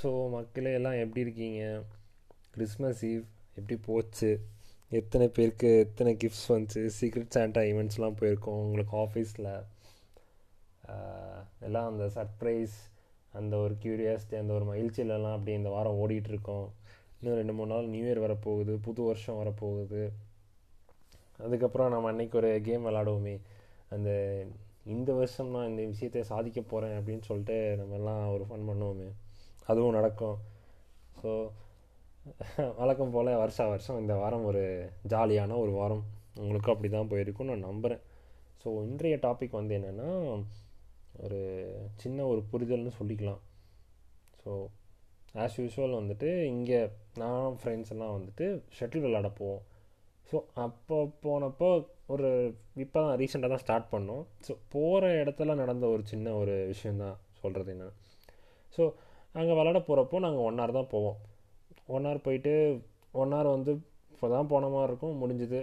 So மக்களே எல்லாம் எப்படி இருக்கீங்க? கிறிஸ்மஸ் ஈவ் எப்படி போச்சு? எத்தனை பேருக்கு எத்தனை கிஃப்ட்ஸ் வந்துச்சு? சீக்ரெட் சாண்டா ஈவெண்ட்ஸ்லாம் போயிருக்கோம் உங்களுக்கு ஆஃபீஸில் எல்லாம் அந்த சர்ப்ரைஸ் அந்த ஒரு க்யூரியாசிட்டி அந்த ஒரு மகிழ்ச்சியிலலாம் அப்படி இந்த வாரம் ஓடிட்டுருக்கோம் இன்னும் ரெண்டு மூணு நாள் நியூ இயர் வரப்போகுது புது வருஷம் வரப்போகுது. அதுக்கப்புறம் நம்ம அன்னைக்கு ஒரு கேம் விளாடுவோமே. அந்த இந்த வருஷம் நான் இந்த விஷயத்தை சாதிக்க போகிறேன் அப்படின்னு சொல்லிட்டு நம்மலாம் ஒரு ஃபன் பண்ணுவோமே. அதுவும் நடக்கும். ஸோ வழக்கம் போல் வருஷா வருஷம் இந்த வாரம் ஒரு ஜாலியான ஒரு வாரம். உங்களுக்கும் அப்படி தான் போயிருக்கும் நான் நம்புகிறேன் ஸோ இன்றைய டாபிக் வந்து என்னென்னா ஒரு சின்ன ஒரு புரிதல்னு சொல்லிக்கலாம். ஸோ ஆஸ் யூஷுவல் வந்துட்டு இங்கே நான் ஃப்ரெண்ட்ஸ் எல்லாம் வந்துட்டு ஷட்டில் விளாட போவோம். ஸோ அப்போ போனப்போ ஒரு இப்போ தான் ரீசெண்டாக தான் ஸ்டார்ட் பண்ணோம். ஸோ போகிற இடத்துல நடந்த ஒரு சின்ன ஒரு விஷயந்தான் சொல்கிறது என்ன. ஸோ அங்கே விளாட போகிறப்போ நாங்கள் ஒன் ஹவர் தான் போவோம். ஒன் ஹவர் போயிட்டு ஒன் ஹவர் வந்து இப்போ தான் போன மாதிரி இருக்கும் முடிஞ்சது.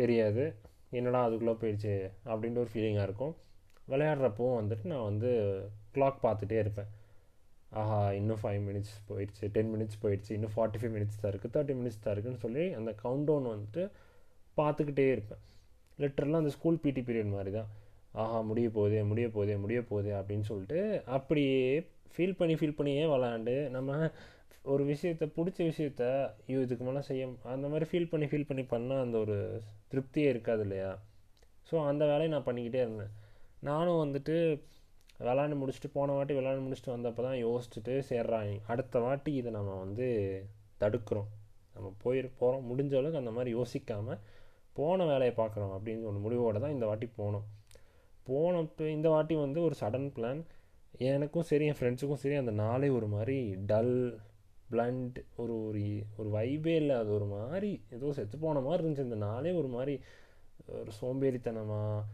தெரியாது. என்னடா அதுக்குள்ளே போயிடுச்சு அப்படின்ட்டு ஒரு ஃபீலிங்காக இருக்கும். விளையாடுறப்போ வந்துட்டு நான் வந்து கிளாக் பார்த்துட்டே இருப்பேன். ஆஹா இன்னும் ஃபைவ் மினிட்ஸ் போயிடுச்சு டென் மினிட்ஸ் போயிடுச்சு இன்னும் ஃபார்ட்டி ஃபைவ் மினிட்ஸ் தான் இருக்குது தேர்ட்டி மினிட்ஸ் தான் இருக்குன்னு சொல்லி அந்த கவுண்ட் டவுன் வந்துட்டு பார்த்துக்கிட்டே இருப்பேன். லிட்டரலாக அந்த ஸ்கூல் பிடி பீரியட் மாதிரி தான். ஆஹா முடிய போதே முடிய போதே முடிய போதே அப்படின்னு சொல்லிட்டு அப்படியே ஃபீல் பண்ணி ஃபீல் பண்ணியே விளாண்டு நம்ம ஒரு விஷயத்த பிடிச்ச விஷயத்த ஐயோ இதுக்கு மேலே செய்ய அந்த மாதிரி ஃபீல் பண்ணி ஃபீல் பண்ணி பண்ணால் அந்த ஒரு திருப்தியே இருக்காது இல்லையா? ஸோ அந்த வேலையை நான் பண்ணிக்கிட்டே இருந்தேன். நானும் வந்துட்டு விளாண்டு முடிச்சுட்டு போன வாட்டி விளாண்டு முடிச்சுட்டு வந்தப்போ தான் யோசிச்சுட்டு சேர்றாங்க அடுத்த வாட்டி இதை நம்ம வந்து தடுக்கிறோம். நம்ம போயிரு போகிறோம் முடிஞ்ச அளவுக்கு அந்த மாதிரி யோசிக்காமல் போன வேலையை பார்க்குறோம் அப்படின்னு ஒரு முடிவோடு தான் இந்த வாட்டி போனோம். போனப்போ இந்த வாட்டி வந்து ஒரு சடன் பிளான் எனக்கும் சரி என் ஃப்ரெண்ட்ஸுக்கும் சரி அந்த நாளே ஒரு மாதிரி டல் பிளண்ட் ஒரு ஒரு ஒரு வைபே இல்லை. அது ஒரு மாதிரி ஏதோ செத்து போன மாதிரி இருந்துச்சு. அந்த நாளே ஒரு மாதிரி ஒரு சோம்பேறித்தனமாக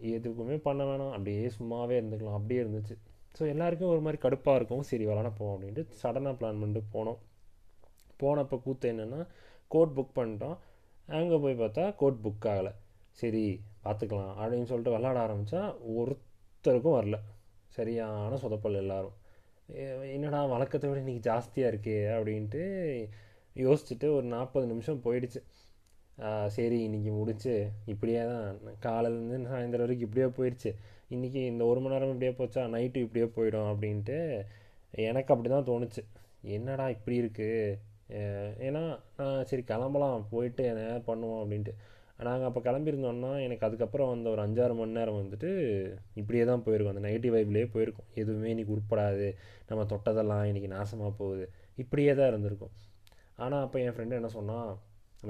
எதுக்குமே பண்ண வேணாம். அப்படியே சும்மாவே இருந்துக்கலாம். அப்படியே இருந்துச்சு. ஸோ எல்லாருக்கும் ஒரு மாதிரி கடுப்பாக இருக்கும். சரி விளாட போவோம் அப்படின்ட்டு சடனாக பிளான் பண்ணிட்டு போனோம். போனப்போ கூத்து என்னென்னா கோட் புக் பண்ணிட்டோம். அங்கே போய் பார்த்தா கோட் புக் ஆகலை. சரி பார்த்துக்கலாம் அப்படின்னு சொல்லிட்டு விளாட ஆரம்பித்தா ஒருத்தருக்கும் வரல. சரியான சொதப்பல் எல்லோரும். என்னடா வழக்கத்தை விட இன்றைக்கி ஜாஸ்தியாக இருக்கே அப்படின்ட்டு யோசிச்சுட்டு ஒரு நாற்பது நிமிஷம் போயிடுச்சு. சரி இன்றைக்கி முடிச்சு இப்படியே தான். காலையிலேருந்து சாயந்தரம் வரைக்கும் இப்படியே போயிடுச்சு. இன்றைக்கி இந்த ஒரு மணி நேரம் இப்படியே போச்சா நைட்டு இப்படியே போயிடும் அப்படின்ட்டு எனக்கு அப்படி தான் தோணுச்சு. என்னடா இப்படி இருக்குது ஏன்னா நான் சரி கிளம்பலாம் போயிட்டு என்ன பண்ணுவோம் அப்படின்ட்டு. நாங்கள் அப்போ கிளம்பியிருந்தோம்னா எனக்கு அதுக்கப்புறம் வந்த ஒரு அஞ்சாறு மணி நேரம் வந்துட்டு இப்படியே தான் போயிருக்கும். அந்த நெகட்டிவ் வைப்லேயே போயிருக்கும். எதுவுமே இன்றைக்கி உட்படாது நம்ம தொட்டதெல்லாம் இன்றைக்கி நாசமாக போகுது. இப்படியே தான் இருந்திருக்கும். ஆனால் அப்போ என் ஃப்ரெண்டு என்ன சொன்னான்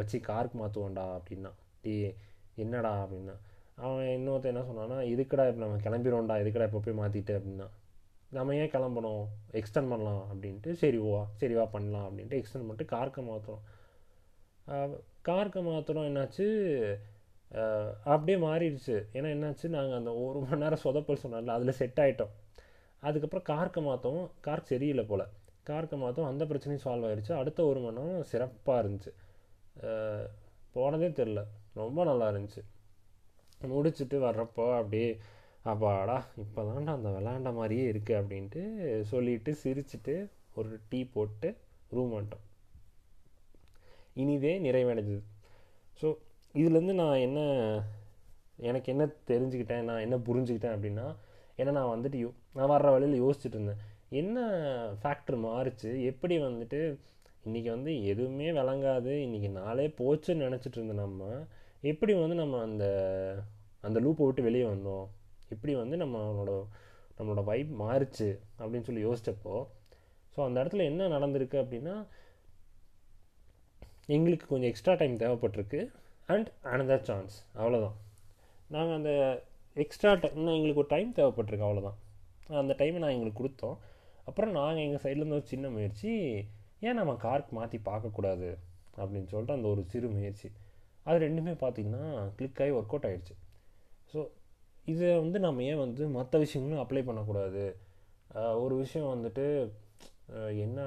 வச்சு காருக்கு மாற்றுவோண்டா அப்படின்னா. டீ என்னடா அப்படின்னா. அவன் இன்னொருத்த என்ன சொன்னான்னா இதுக்கடா இப்போ நம்ம கிளம்பிடுவோண்டா இதுக்கடா இப்போ போய் மாற்றிட்டு அப்படின்னா. நம்ம ஏன் கிளம்பணும்? எக்ஸ்டெண்ட் பண்ணலாம் அப்படின்ட்டு. சரி ஓ சரி வா. பண்ணலாம் அப்படின்ட்டு எக்ஸ்டெண்ட் பண்ணிட்டு கார்க்கை மாற்றுறோம் கார்க்கை மாத்திரம் என்னாச்சு அப்படியே மாறிடுச்சு. ஏன்னா என்னாச்சு நாங்கள் அந்த ஒரு மணி நேரம் சொதப்பல் சொன்னால அதில் செட் ஆகிட்டோம் அதுக்கப்புறம் கார்க்கை மாற்றவும் கார்க் சரியில்லை போல். கார்க்கை மாற்றவும் அந்த பிரச்சனையும் சால்வ் ஆயிடுச்சு அடுத்த ஒரு மணி நேரம் சிறப்பாக இருந்துச்சு. போனதே தெரில ரொம்ப நல்லா இருந்துச்சு. முடிச்சுட்டு வர்றப்போ அப்படியே அப்பாடா இப்போ தான்டா அந்த விளாண்ட மாதிரியே இருக்குது அப்படின்ட்டு சொல்லிட்டு சிரிச்சுட்டு ஒரு டீ போட்டு ரூம் வந்துட்டோம். இனிதே நிறைவடைஞ்சது. ஸோ இதுலேருந்து நான் என்ன எனக்கு என்ன தெரிஞ்சுக்கிட்டேன் நான் என்ன புரிஞ்சுக்கிட்டேன் அப்படின்னா ஏன்னா நான் வந்துட்டு யோ நான் வர்ற வழியில் யோசிச்சுட்டு இருந்தேன் என்ன ஃபேக்டர் மாறுச்சு? எப்படி வந்துட்டு இன்றைக்கி வந்து எதுவுமே விளங்காது இன்றைக்கி நாளே போச்சுன்னு நினச்சிட்டு இருந்தோம் நம்ம எப்படி வந்து நம்ம அந்த அந்த லூப்பை விட்டு வெளியே வந்தோம்? எப்படி வந்து நம்மளோட நம்மளோட வைப் மாறுச்சு? அப்படின்னு சொல்லி யோசித்தப்போ ஸோ அந்த இடத்துல என்ன நடந்திருக்கு அப்படின்னா எங்களுக்கு கொஞ்சம் எக்ஸ்ட்ரா டைம் தேவைப்பட்டிருக்கு. அண்ட் அனதர் சான்ஸ் அவ்வளோதான் நாங்கள் அந்த எக்ஸ்ட்ரா டைம் எங்களுக்கு ஒரு டைம் தேவைப்பட்டிருக்கு. அவ்வளோதான் அந்த டைமை நான் எங்களுக்கு கொடுத்தோம். அப்புறம் நாங்கள் எங்கள் சைட்லேருந்து ஒரு சின்ன முயற்சி. ஏன் நம்ம கார்க் மாற்றி பார்க்கக்கூடாது? அப்படின்னு சொல்லிட்டு அந்த ஒரு சிறு முயற்சி. அது ரெண்டுமே பார்த்திங்கன்னா கிளிக் ஆகி ஒர்க் அவுட் ஆகிடுச்சு ஸோ இதை வந்து நம்ம ஏன் வந்து மற்ற விஷயங்களும் அப்ளை பண்ணக்கூடாது? ஒரு விஷயம் வந்துட்டு என்ன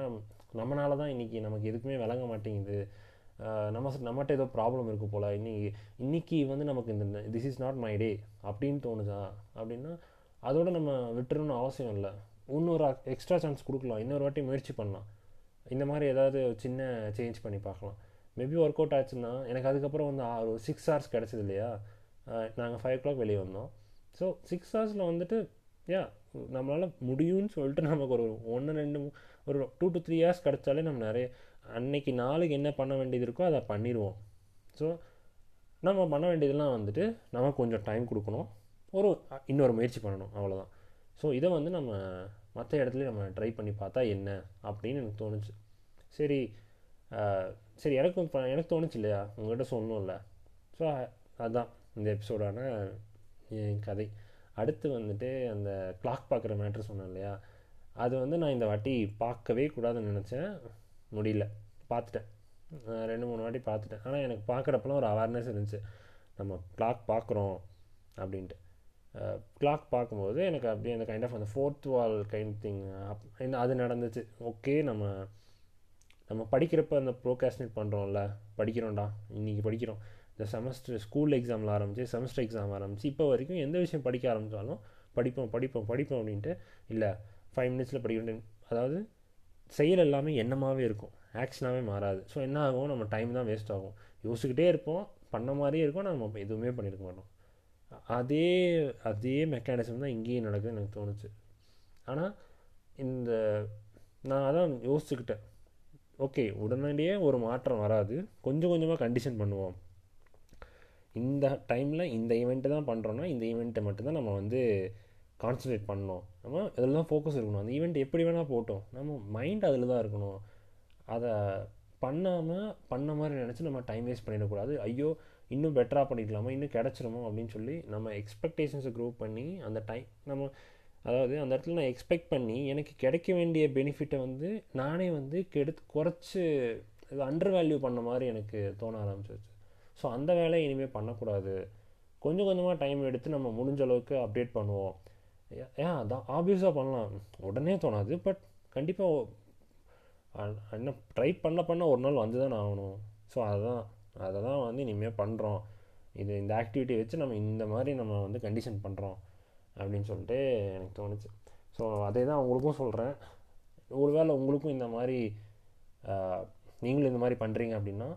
நம்மளால தான் இன்றைக்கி நமக்கு எதுக்குமே விளங்க மாட்டேங்குது. நம்ம நம்மகிட்ட ஏதோ ப்ராப்ளம் இருக்குது போல். இன்னைக்கு இன்றைக்கி வந்து நமக்கு இந்த this is not my day அப்படின்னு தோணுதா? அப்படின்னா அதோட நம்ம விட்டுறணும்னு அவசியம் இல்லை. இன்னொரு எக்ஸ்ட்ரா சான்ஸ் கொடுக்கலாம். இன்னொரு வாட்டி முயற்சி பண்ணலாம். இந்த மாதிரி ஏதாவது சின்ன சேஞ்ச் பண்ணி பார்க்கலாம். மேபி ஒர்க் அவுட் ஆச்சுன்னா எனக்கு அதுக்கப்புறம் வந்து ஒரு சிக்ஸ் ஹவர்ஸ் கிடச்சிது இல்லையா? நாங்கள் ஃபைவ் ஓ கிளாக் வெளியே வந்தோம். ஸோ சிக்ஸ் ஹவர்ஸில் வந்துட்டு யா நம்மளால் முடியும்னு சொல்லிட்டு நமக்கு ஒரு ஒன்று ரெண்டு ஒரு டூ டு த்ரீ ஹவர்ஸ் கிடச்சாலே நம்ம நிறைய அன்னைக்கு நாளுக்கு என்ன பண்ண வேண்டியது இருக்கோ அதை பண்ணிடுவோம். ஸோ நம்ம பண்ண வேண்டியதெல்லாம் வந்துட்டு நம்ம கொஞ்சம் டைம் கொடுக்கணும். ஒரு இன்னொரு முயற்சி பண்ணணும் அவ்வளோதான் ஸோ இதை வந்து நம்ம மற்ற இடத்துலையும் நம்ம ட்ரை பண்ணி பார்த்தா என்ன அப்படின்னு எனக்கு தோணுச்சு. சரி சரி எனக்கும் எனக்கு தோணுச்சு இல்லையா? உங்கள்கிட்ட சொல்லணும்ல. ஸோ அதுதான் இந்த எபிசோடான என் கதை. அடுத்து வந்துட்டு அந்த கிளாக் பார்க்குற மேட்ரு சொன்னேன் இல்லையா? அது வந்து நான் இந்த வாட்டி பார்க்கவே கூடாதுன்னு நினச்சேன். முடியல. பார்த்துட்டேன். ரெண்டு மூணு வாட்டி பார்த்துட்டேன். ஆனால் எனக்கு பார்க்குறப்பெல்லாம் ஒரு அவேர்னஸ் இருந்துச்சு. நம்ம கிளாக் பார்க்குறோம் அப்படின்ட்டு. கிளாக் பார்க்கும்போது எனக்கு அப்படியே அந்த கைண்ட் ஆஃப் அந்த fourth wall kind thing up அது நடந்துச்சு. ஓகே நம்ம நம்ம படிக்கிறப்ப அந்த ப்ரோகாஸ்டினேட் பண்ணுறோம்ல படிக்கிறோம்டா. இன்றைக்கி படிக்கிறோம். இந்த செமஸ்டர் ஸ்கூல் எக்ஸாமில் ஆரம்பித்து செமஸ்டர் எக்ஸாம் ஆரம்பித்து இப்போ வரைக்கும் எந்த விஷயம் படிக்க ஆரம்பித்தாலும் படிப்போம் படிப்போம் படிப்போம் அப்படின்ட்டு இல்லை ஃபைவ் மினிட்ஸில் படிக்கணும். அதாவது செயல் எல்லாமே எண்ணமாகவே இருக்கும். ஆக்ஷனாகவே மாறாது. ஸோ என்ன ஆகும்? நம்ம டைம் தான் வேஸ்ட் ஆகும். யோசிச்சுக்கிட்டே இருப்போம். பண்ண மாதிரியே இருக்கும். நம்ம எதுவுமே பண்ணியிருக்க மாட்டோம். அதே அதே மெக்கானிசம் தான் இங்கேயும் நடக்குதுன்னு எனக்கு தோணுச்சு. ஆனால் இந்த நான் அதான் யோசிச்சுக்கிட்டேன். ஓகே உடனடியே ஒரு மாற்றம் வராது. கொஞ்சம் கொஞ்சமாக கண்டிஷன் பண்ணுவோம். இந்த டைமில் இந்த ஈவெண்ட்டு தான் பண்ணுறோன்னா இந்த ஈவெண்ட்டை மட்டும்தான் நம்ம வந்து கான்சன்ட்ரேட் பண்ணணும். நம்ம இதில் தான் ஃபோக்கஸ் இருக்கணும். அந்த ஈவெண்ட் எப்படி வேணால் போட்டோம். நம்ம மைண்ட் அதில் தான் இருக்கணும். அதை பண்ணாமல் பண்ண மாதிரி நினச்சி நம்ம டைம் வேஸ்ட் பண்ணிடக்கூடாது. ஐயோ இன்னும் பெட்டராக பண்ணிக்கலாமா? இன்னும் கிடச்சிருமோ? அப்படின்னு சொல்லி நம்ம எக்ஸ்பெக்டேஷன்ஸை க்ரோ பண்ணி அந்த டைம் நம்ம அதாவது அந்த இடத்துல நான் எக்ஸ்பெக்ட் பண்ணி எனக்கு கிடைக்க வேண்டிய பெனிஃபிட்டை வந்து நானே வந்து கெடுத்து குறைச்சி இது அண்டர் வேல்யூ பண்ண மாதிரி எனக்கு தோண ஆரம்பிச்சிருச்சு. ஸோ அந்த வேலையை இனிமேல் பண்ணக்கூடாது. கொஞ்சம் கொஞ்சமாக டைம் எடுத்து நம்ம முடிஞ்ச அளவுக்கு அப்டேட் பண்ணுவோம். ஏன் அதான் ஆப்வியஸாக பண்ணலாம். உடனே தோணாது பட் கண்டிப்பாக என்ன ட்ரை பண்ண பண்ண ஒரு நாள் வந்து தான் ஆகணும் ஸோ அதுதான் அதை தான் வந்து இனிமேல் பண்ணுறோம் இது இந்த ஆக்டிவிட்டி வச்சு நம்ம இந்த மாதிரி நம்ம வந்து கண்டிஷன் பண்ணுறோம் அப்படின்னு சொல்லிட்டு எனக்கு தோணுச்சு. ஸோ அதே தான் உங்களுக்கும் சொல்கிறேன் ஒரு வேளை உங்களுக்கும் இந்த மாதிரி நீங்களும் இந்த மாதிரி பண்ணுறீங்க அப்படின்னா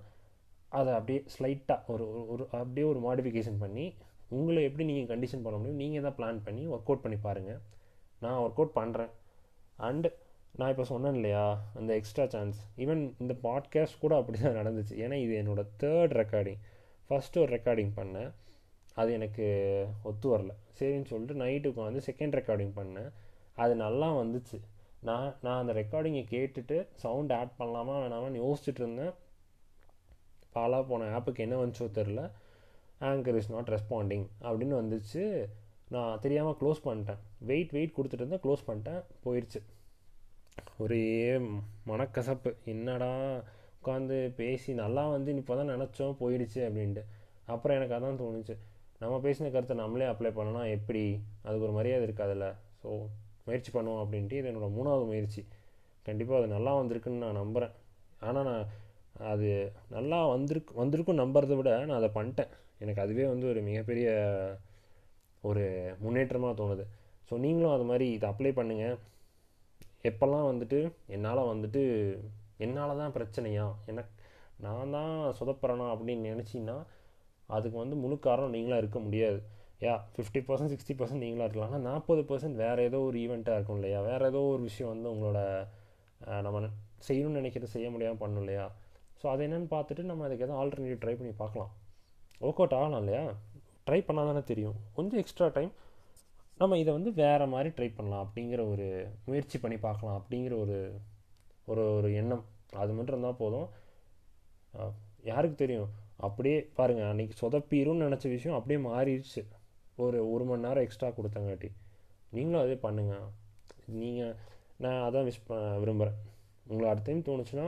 அதை அப்படியே ஸ்லைட்டாக ஒரு ஒரு அப்படியே ஒரு மாடிஃபிகேஷன் பண்ணி உங்களை எப்படி நீங்கள் கண்டிஷன் பண்ண முடியும் நீங்கள் தான் பிளான் பண்ணி ஒர்க் அவுட் பண்ணி பாருங்கள் நான் ஒர்க் அவுட் பண்ணுறேன் அண்டு நான் இப்போ சொன்னேன் இல்லையா அந்த எக்ஸ்ட்ரா சான்ஸ் ஈவன் இந்த பாட்காஸ்ட் கூட அப்படி தான் நடந்துச்சு. ஏன்னா இது என்னோடய தேர்ட் ரெக்கார்டிங் ஃபஸ்ட்டு ஒரு ரெக்கார்டிங் பண்ணேன். அது எனக்கு ஒத்து வரல. சரின்னு சொல்லிட்டு நைட்டுக்கு வந்து செகண்ட் ரெக்கார்டிங் பண்ணேன். அது நல்லா வந்துச்சு. நான் நான் அந்த ரெக்கார்டிங்கை கேட்டுட்டு சவுண்ட் ஆட் பண்ணலாமா வேணாமான்னு யோசிச்சுட்டு இருந்தேன். பாலாக போன ஆப்புக்கு என்ன வந்துச்சோ தெரில ஆங்கர் இஸ் நாட் ரெஸ்பாண்டிங் அப்படின்னு வந்துச்சு. நான் தெரியாமல் க்ளோஸ் பண்ணிட்டேன். வெயிட் வெயிட் கொடுத்துட்டு இருந்தால் க்ளோஸ் பண்ணிட்டேன். போயிடுச்சு ஒரே மனக்கசப்பு. என்னடா உட்காந்து பேசி நல்லா வந்து இப்போ தான் நினச்சோம் போயிடுச்சு அப்படின்ட்டு. அப்புறம் எனக்கு அதான் தோணுச்சு. நம்ம பேசின கருத்தை நம்மளே அப்ளை பண்ணோன்னா எப்படி? அதுக்கு ஒரு மரியாதை இருக்காதுல்ல. ஸோ முயற்சி பண்ணுவோம் அப்படின்ட்டு இது என்னோடய மூணாவது முயற்சி. கண்டிப்பாக அது நல்லா வந்திருக்குன்னு நான் நம்புகிறேன் ஆனால் நான் அது நல்லா வந்திருக்கு வந்திருக்கும் நம்புறதை விட நான் அதை பண்ணிட்டேன். எனக்கு அதுவே வந்து ஒரு மிகப்பெரிய ஒரு முன்னேற்றமாக தோணுது. ஸோ நீங்களும் அது மாதிரி இதை அப்ளை பண்ணுங்கள் எப்போல்லாம் வந்துட்டு என்னால் வந்துட்டு என்னால் தான் பிரச்சனையா? எனக்கு நான் தான் சொதப்புறேனா அப்படின்னு நினச்சின்னா அதுக்கு வந்து முழு காரணம் நீங்களாக இருக்க முடியாது. Yeah fifty percent sixty percent நீங்களாக இருக்கலாம். ஆனால் நாற்பது பர்சன்ட் வேறு ஏதோ ஒரு ஈவெண்ட்டாக இருக்கும் இல்லையா? வேறு ஏதோ ஒரு விஷயம் வந்து உங்களோட நம்ம செய்யணும்னு நினைக்கிறத செய்ய முடியாமல் பண்ணும் இல்லையா? ஸோ அது என்னென்னு பார்த்துட்டு நம்ம அதுக்கு எதாவது ஆல்டர்னேட்டிவ் ட்ரை பண்ணி பார்க்கலாம். ஒர்க் அவுட் ஆகலாம் இல்லையா? ட்ரை பண்ணால் தானே தெரியும். கொஞ்சம் எக்ஸ்ட்ரா டைம் நம்ம இதை வந்து வேறு மாதிரி ட்ரை பண்ணலாம் அப்படிங்கிற ஒரு முயற்சி பண்ணி பார்க்கலாம் அப்படிங்கிற ஒரு ஒரு ஒரு எண்ணம். அது மட்டும் இருந்தால் போதும். யாருக்கு தெரியும்? அப்படியே பாருங்கள் அன்றைக்கி சொதப்பீரும்னு நினச்ச விஷயம் அப்படியே மாறிடுச்சு. ஒரு ஒரு மணி நேரம் எக்ஸ்ட்ரா கொடுத்தங்காட்டி. நீங்களும் அதே பண்ணுங்கள் நீங்கள் நான் அதான் விஷ் பண்ண விரும்புகிறேன் உங்களை அடுத்த டைம் தோணுச்சுன்னா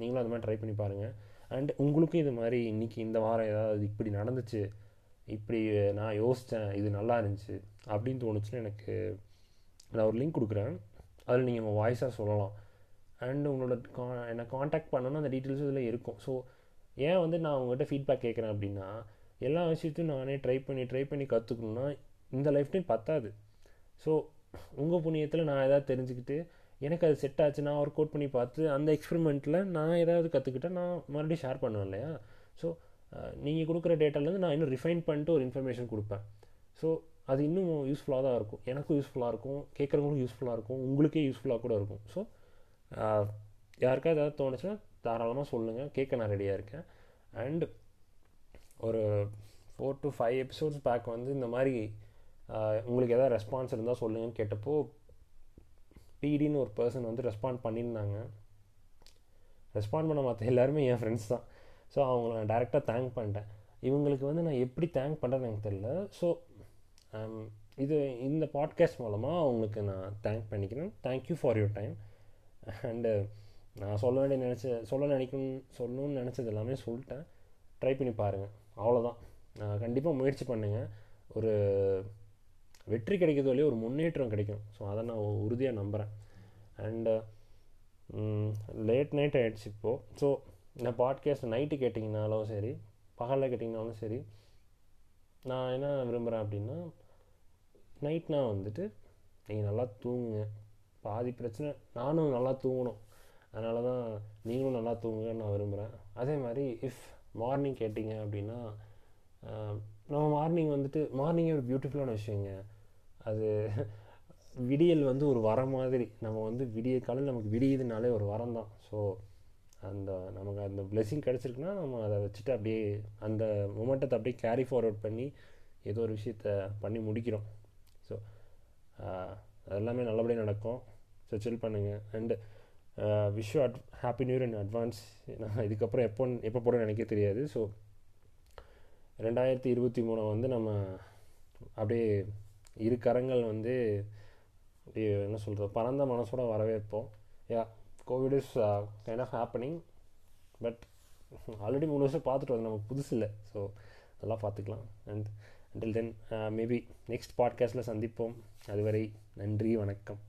நீங்களும் அது மாதிரி ட்ரை பண்ணி பாருங்கள் அண்ட் உங்களுக்கும் இது மாதிரி இன்றைக்கி இந்த வாரம் ஏதாவது இப்படி நடந்துச்சு இப்படி நான் யோசித்தேன் இது நல்லா இருந்துச்சு அப்படின்னு தோணுச்சுன்னா எனக்கு நான் ஒரு லிங்க் கொடுக்குறேன். அதில் நீங்கள் உங்கள் வாய்ஸாக சொல்லலாம். அண்ட் உங்களோட கா என்னை காண்டாக்ட் பண்ணணும் அந்த டீட்டெயில்ஸ் இதில் இருக்கும். ஸோ ஏன் வந்து நான் உங்கள்கிட்ட ஃபீட்பேக் கேட்குறேன் அப்படின்னா எல்லா விஷயத்தையும் நானே ட்ரை பண்ணி ட்ரை பண்ணி கற்றுக்கணுன்னா இந்த லைஃப் டைம் பத்தாது. ஸோ உங்கள் புண்ணியத்தில் நான் ஏதாவது தெரிஞ்சுக்கிட்டு எனக்கு அது செட் ஆச்சு நான் ஒர்க் அவுட் பண்ணி பார்த்து அந்த எக்ஸ்பெரிமெண்ட்டில் நான் ஏதாவது கற்றுக்கிட்டேன் நான் மறுபடியும் ஷேர் பண்ணுவேன் இல்லையா? ஸோ நீங்கள் கொடுக்குற டேட்டாலேருந்து நான் இன்னும் ரிஃபைன் பண்ணிட்டு ஒரு இன்ஃபர்மேஷன் கொடுப்பேன். ஸோ அது இன்னும் யூஸ்ஃபுல்லாக தான் இருக்கும். எனக்கும் யூஸ்ஃபுல்லாக இருக்கும். கேட்குறவங்களுக்கும் யூஸ்ஃபுல்லாக இருக்கும். உங்களுக்கே யூஸ்ஃபுல்லாக கூட இருக்கும். ஸோ யாருக்கா ஏதாவது தோணுச்சுன்னா தாராளமாக சொல்லுங்கள் கேட்க நான் ரெடியாக இருக்கேன். அண்ட் ஒரு four to five episodes back வந்து இந்த மாதிரி உங்களுக்கு எதாவது ரெஸ்பான்ஸ் இருந்தால் சொல்லுங்கன்னு கேட்டப்போ பிடின்னு ஒரு பர்சன் வந்து ரெஸ்பாண்ட் பண்ணியிருந்தாங்க. ரெஸ்பாண்ட் பண்ண மற்ற எல்லாருமே என் ஃப்ரெண்ட்ஸ் தான். ஸோ அவங்கள நான் டேரெக்டாக தேங்க் பண்ணிட்டேன். இவங்களுக்கு வந்து நான் எப்படி தேங்க் பண்ணுறேன்னு எனக்கு தெரியல. ஸோ um, இது இந்த பாட்காஸ்ட் மூலமாக அவங்களுக்கு நான் தேங்க் பண்ணிக்கிறேன். Thank you for your time and நான் சொல்ல வேண்டிய நினச்ச சொல்ல நினைக்கணும் சொல்லணும்னு நினச்சது எல்லாமே சொல்லிட்டேன். ட்ரை பண்ணி பாருங்கள் அவ்வளோதான் கண்டிப்பாக முயற்சி பண்ணுங்கள் ஒரு வெற்றி கிடைக்கிறது வழியே ஒரு முன்னேற்றம் கிடைக்கும். ஸோ அதை நான் உறுதியாக நம்புகிறேன் அண்டு லேட் நைட் ஆகிடுச்சு இப்போது ஸோ இந்த பாட்காஸ்ட் நைட்டு கேட்டிங்கனாலும் சரி பகலில் கேட்டிங்கனாலும் சரி நான் என்ன விரும்புகிறேன் அப்படின்னா நைட்னால் வந்துட்டு நீங்கள் நல்லா தூங்குங்க. பாதி பிரச்சனை நானும் நல்லா தூங்கணும். அதனால தான் நீங்களும் நல்லா தூங்குங்கன்னு நான் விரும்புகிறேன் அதே மாதிரி இஃப் மார்னிங் கேட்டிங்க அப்படின்னா நம்ம மார்னிங் வந்துட்டு மார்னிங்கே ஒரு பியூட்டிஃபுல்லான விஷயங்க. அது விடியல் வந்து ஒரு வரம் மாதிரி. நம்ம வந்து விடிய காலம் நமக்கு விடியுதுனாலே ஒரு வரம் தான் ஸோ அந்த நமக்கு அந்த பிளெஸ்ஸிங் கிடச்சிருக்குன்னா நம்ம அதை வச்சுட்டு அப்படியே அந்த மொமெண்டத்தை அப்படியே கேரி ஃபார்வர்ட் பண்ணி ஏதோ ஒரு விஷயத்த பண்ணி முடிக்கிறோம். ஸோ அதெல்லாமே நல்லபடியாக நடக்கும். ஸோ சில் பண்ணுங்கள் and wish at happy new year in advance நான் இதுக்கப்புறம் எப்போ எப்போ போட நினைக்க தெரியாது. ஸோ ரெண்டாயிரத்தி இருபத்தி மூணை வந்து நம்ம அப்படியே இரு கரங்கள் வந்து என்ன சொல்கிறது பரந்த மனசோட வரவேற்போம். Yeah COVID is kind of happening but already மூணு வருஷம் பார்த்துட்டு வந்து நமக்கு புதுசு இல்லை. ஸோ அதெல்லாம் பார்த்துக்கலாம். And until then maybe next பாட்காஸ்ட்டில் சந்திப்போம். அதுவரை நன்றி வணக்கம்.